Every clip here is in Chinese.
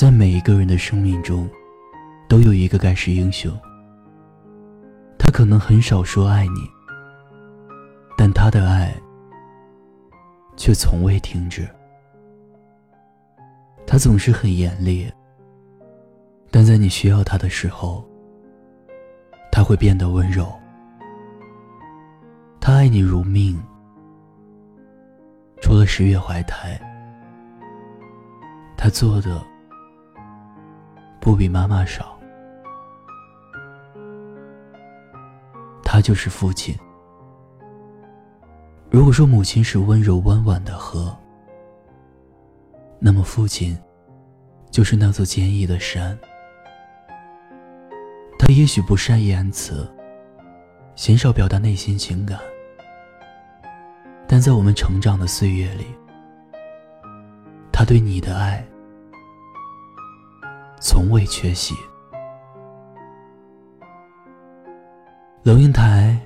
在每一个人的生命中，都有一个盖世英雄。他可能很少说爱你，但他的爱却从未停止。他总是很严厉，但在你需要他的时候，他会变得温柔。他爱你如命，除了十月怀胎，他做的不比妈妈少。他就是父亲。如果说母亲是温柔温婉的河，那么父亲就是那座坚毅的山。他也许不善言辞，鲜少表达内心情感，但在我们成长的岁月里，他对你的爱从未缺席。龙应台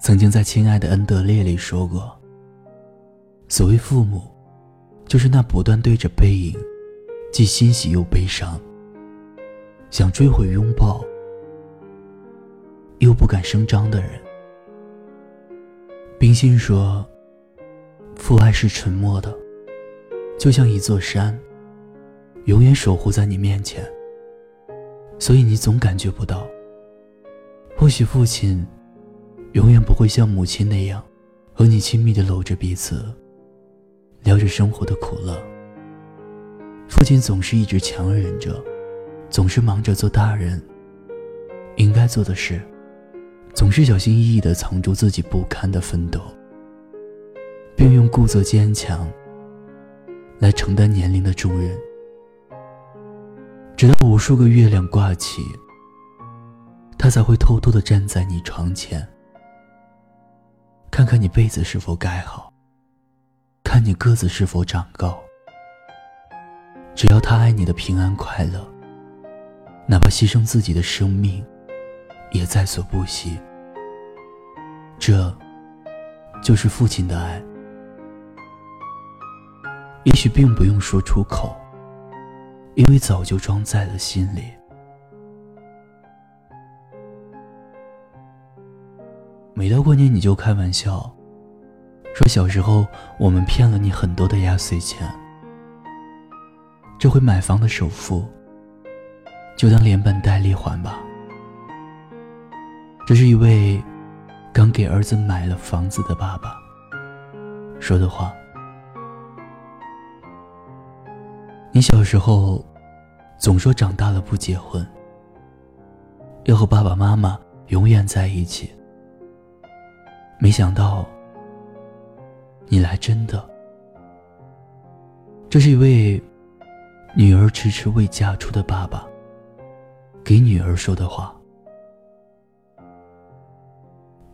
曾经在《亲爱的恩德烈》里说过：“所谓父母，就是那不断对着背影，既欣喜又悲伤，想追回拥抱，又不敢声张的人。”冰心说：“父爱是沉默的，就像一座山，永远守护在你面前，所以你总感觉不到。”或许父亲永远不会像母亲那样和你亲密的搂着彼此，聊着生活的苦乐。父亲总是一直强忍着，总是忙着做大人应该做的事，总是小心翼翼地藏住自己不堪的奋斗，并用故作坚强来承担年龄的重任，直到无数个月亮挂起。他才会偷偷的站在你床前，看看你被子是否盖好，看你个子是否长高。只要他爱你的平安快乐，哪怕牺牲自己的生命，也在所不惜。这，就是父亲的爱。也许并不用说出口，因为早就装在了心里。每到过年，你就开玩笑，说小时候我们骗了你很多的压岁钱，这回买房的首付就当连本带利还吧。这是一位刚给儿子买了房子的爸爸说的话。你小时候总说长大了不结婚，要和爸爸妈妈永远在一起。没想到，你来真的。这是一位女儿迟迟未嫁出的爸爸给女儿说的话。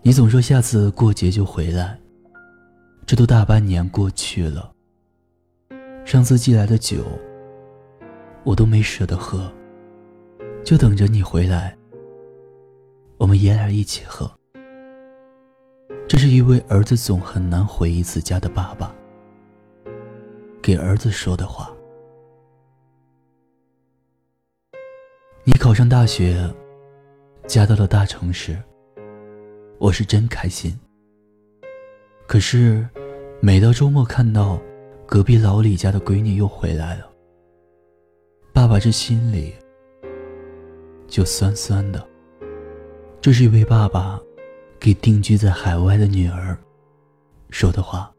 你总说下次过节就回来，这都大半年过去了。上次寄来的酒，我都没舍得喝，就等着你回来，我们爷俩一起喝。这是一位儿子总很难回一次家的爸爸给儿子说的话。你考上大学，嫁到了大城市，我是真开心。可是，每到周末看到隔壁老李家的闺女又回来了，爸爸这心里就酸酸的。这是一位爸爸。给定居在海外的女儿说的话。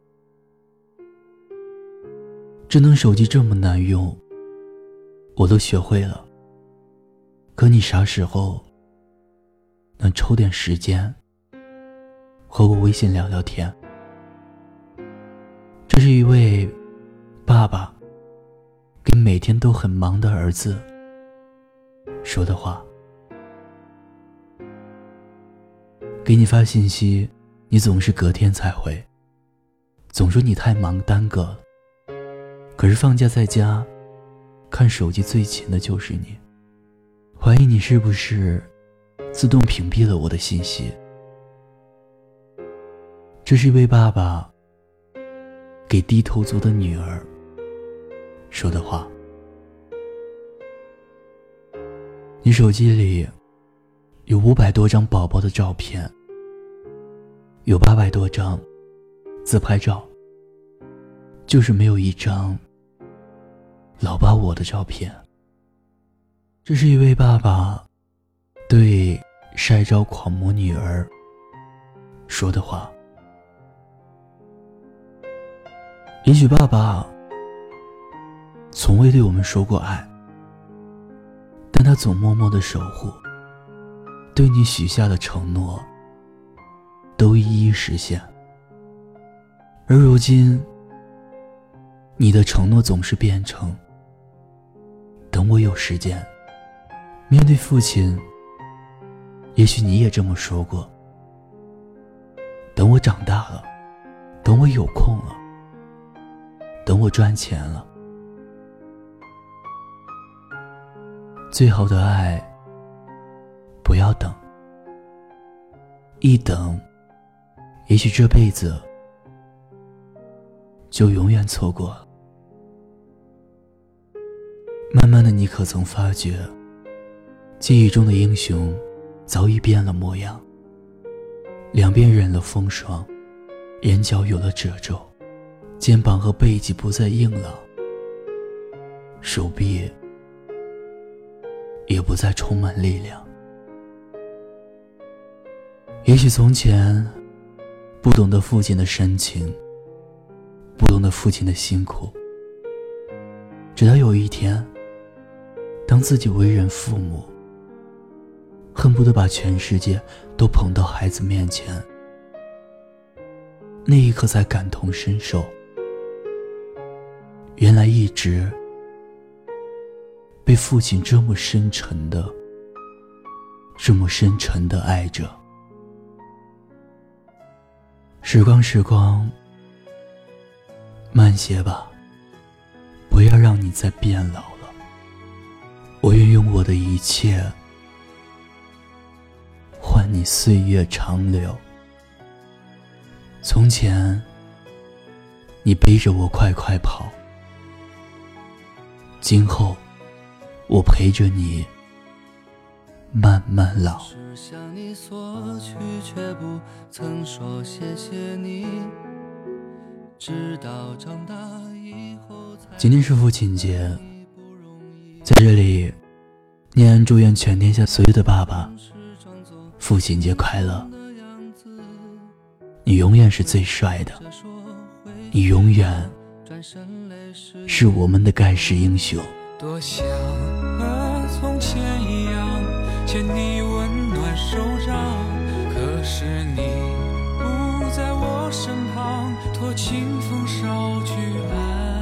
智能手机这么难用，我都学会了。可你啥时候能抽点时间和我微信聊聊天？这是一位爸爸给每天都很忙的儿子说的话。给你发信息，你总是隔天才回，总说你太忙耽搁了。可是放假在家，看手机最勤的就是你。怀疑你是不是自动屏蔽了我的信息？这是一位爸爸给低头族的女儿说的话。你手机里有五百多张宝宝的照片，有八百多张自拍照，就是没有一张老爸我的照片。这是一位爸爸对晒照狂魔女儿说的话。也许爸爸从未对我们说过爱，但他总默默的守护，对你许下的承诺都一一实现。而如今，你的承诺总是变成“等我有时间”。面对父亲，也许你也这么说过。等我长大了，等我有空了，我赚钱了，最好的爱，不要等。一等，也许这辈子就永远错过了。慢慢的，你可曾发觉？记忆中的英雄，早已变了模样。两边染了风霜，眼角有了褶皱，肩膀和背脊不再硬朗，手臂也不再充满力量。也许从前不懂得父亲的深情，不懂得父亲的辛苦，直到有一天，当自己为人父母。恨不得把全世界都捧到孩子面前，那一刻才感同身受。原来一直被父亲这么深沉的、这么深沉的爱着。时光，时光，慢些吧，不要让你再变老了。我愿用我的一切。换你岁月长流。从前，你背着我快快跑；今后，我陪着你慢慢老。今天是父亲节，在这里，念安祝愿全天下所有的爸爸。父亲节快乐！你永远是最帅的，你永远是我们的盖世英雄。多想和从前一样牵你温暖手掌，可是你不在我身旁，托清风捎去安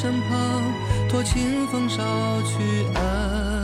身旁，托清风捎去安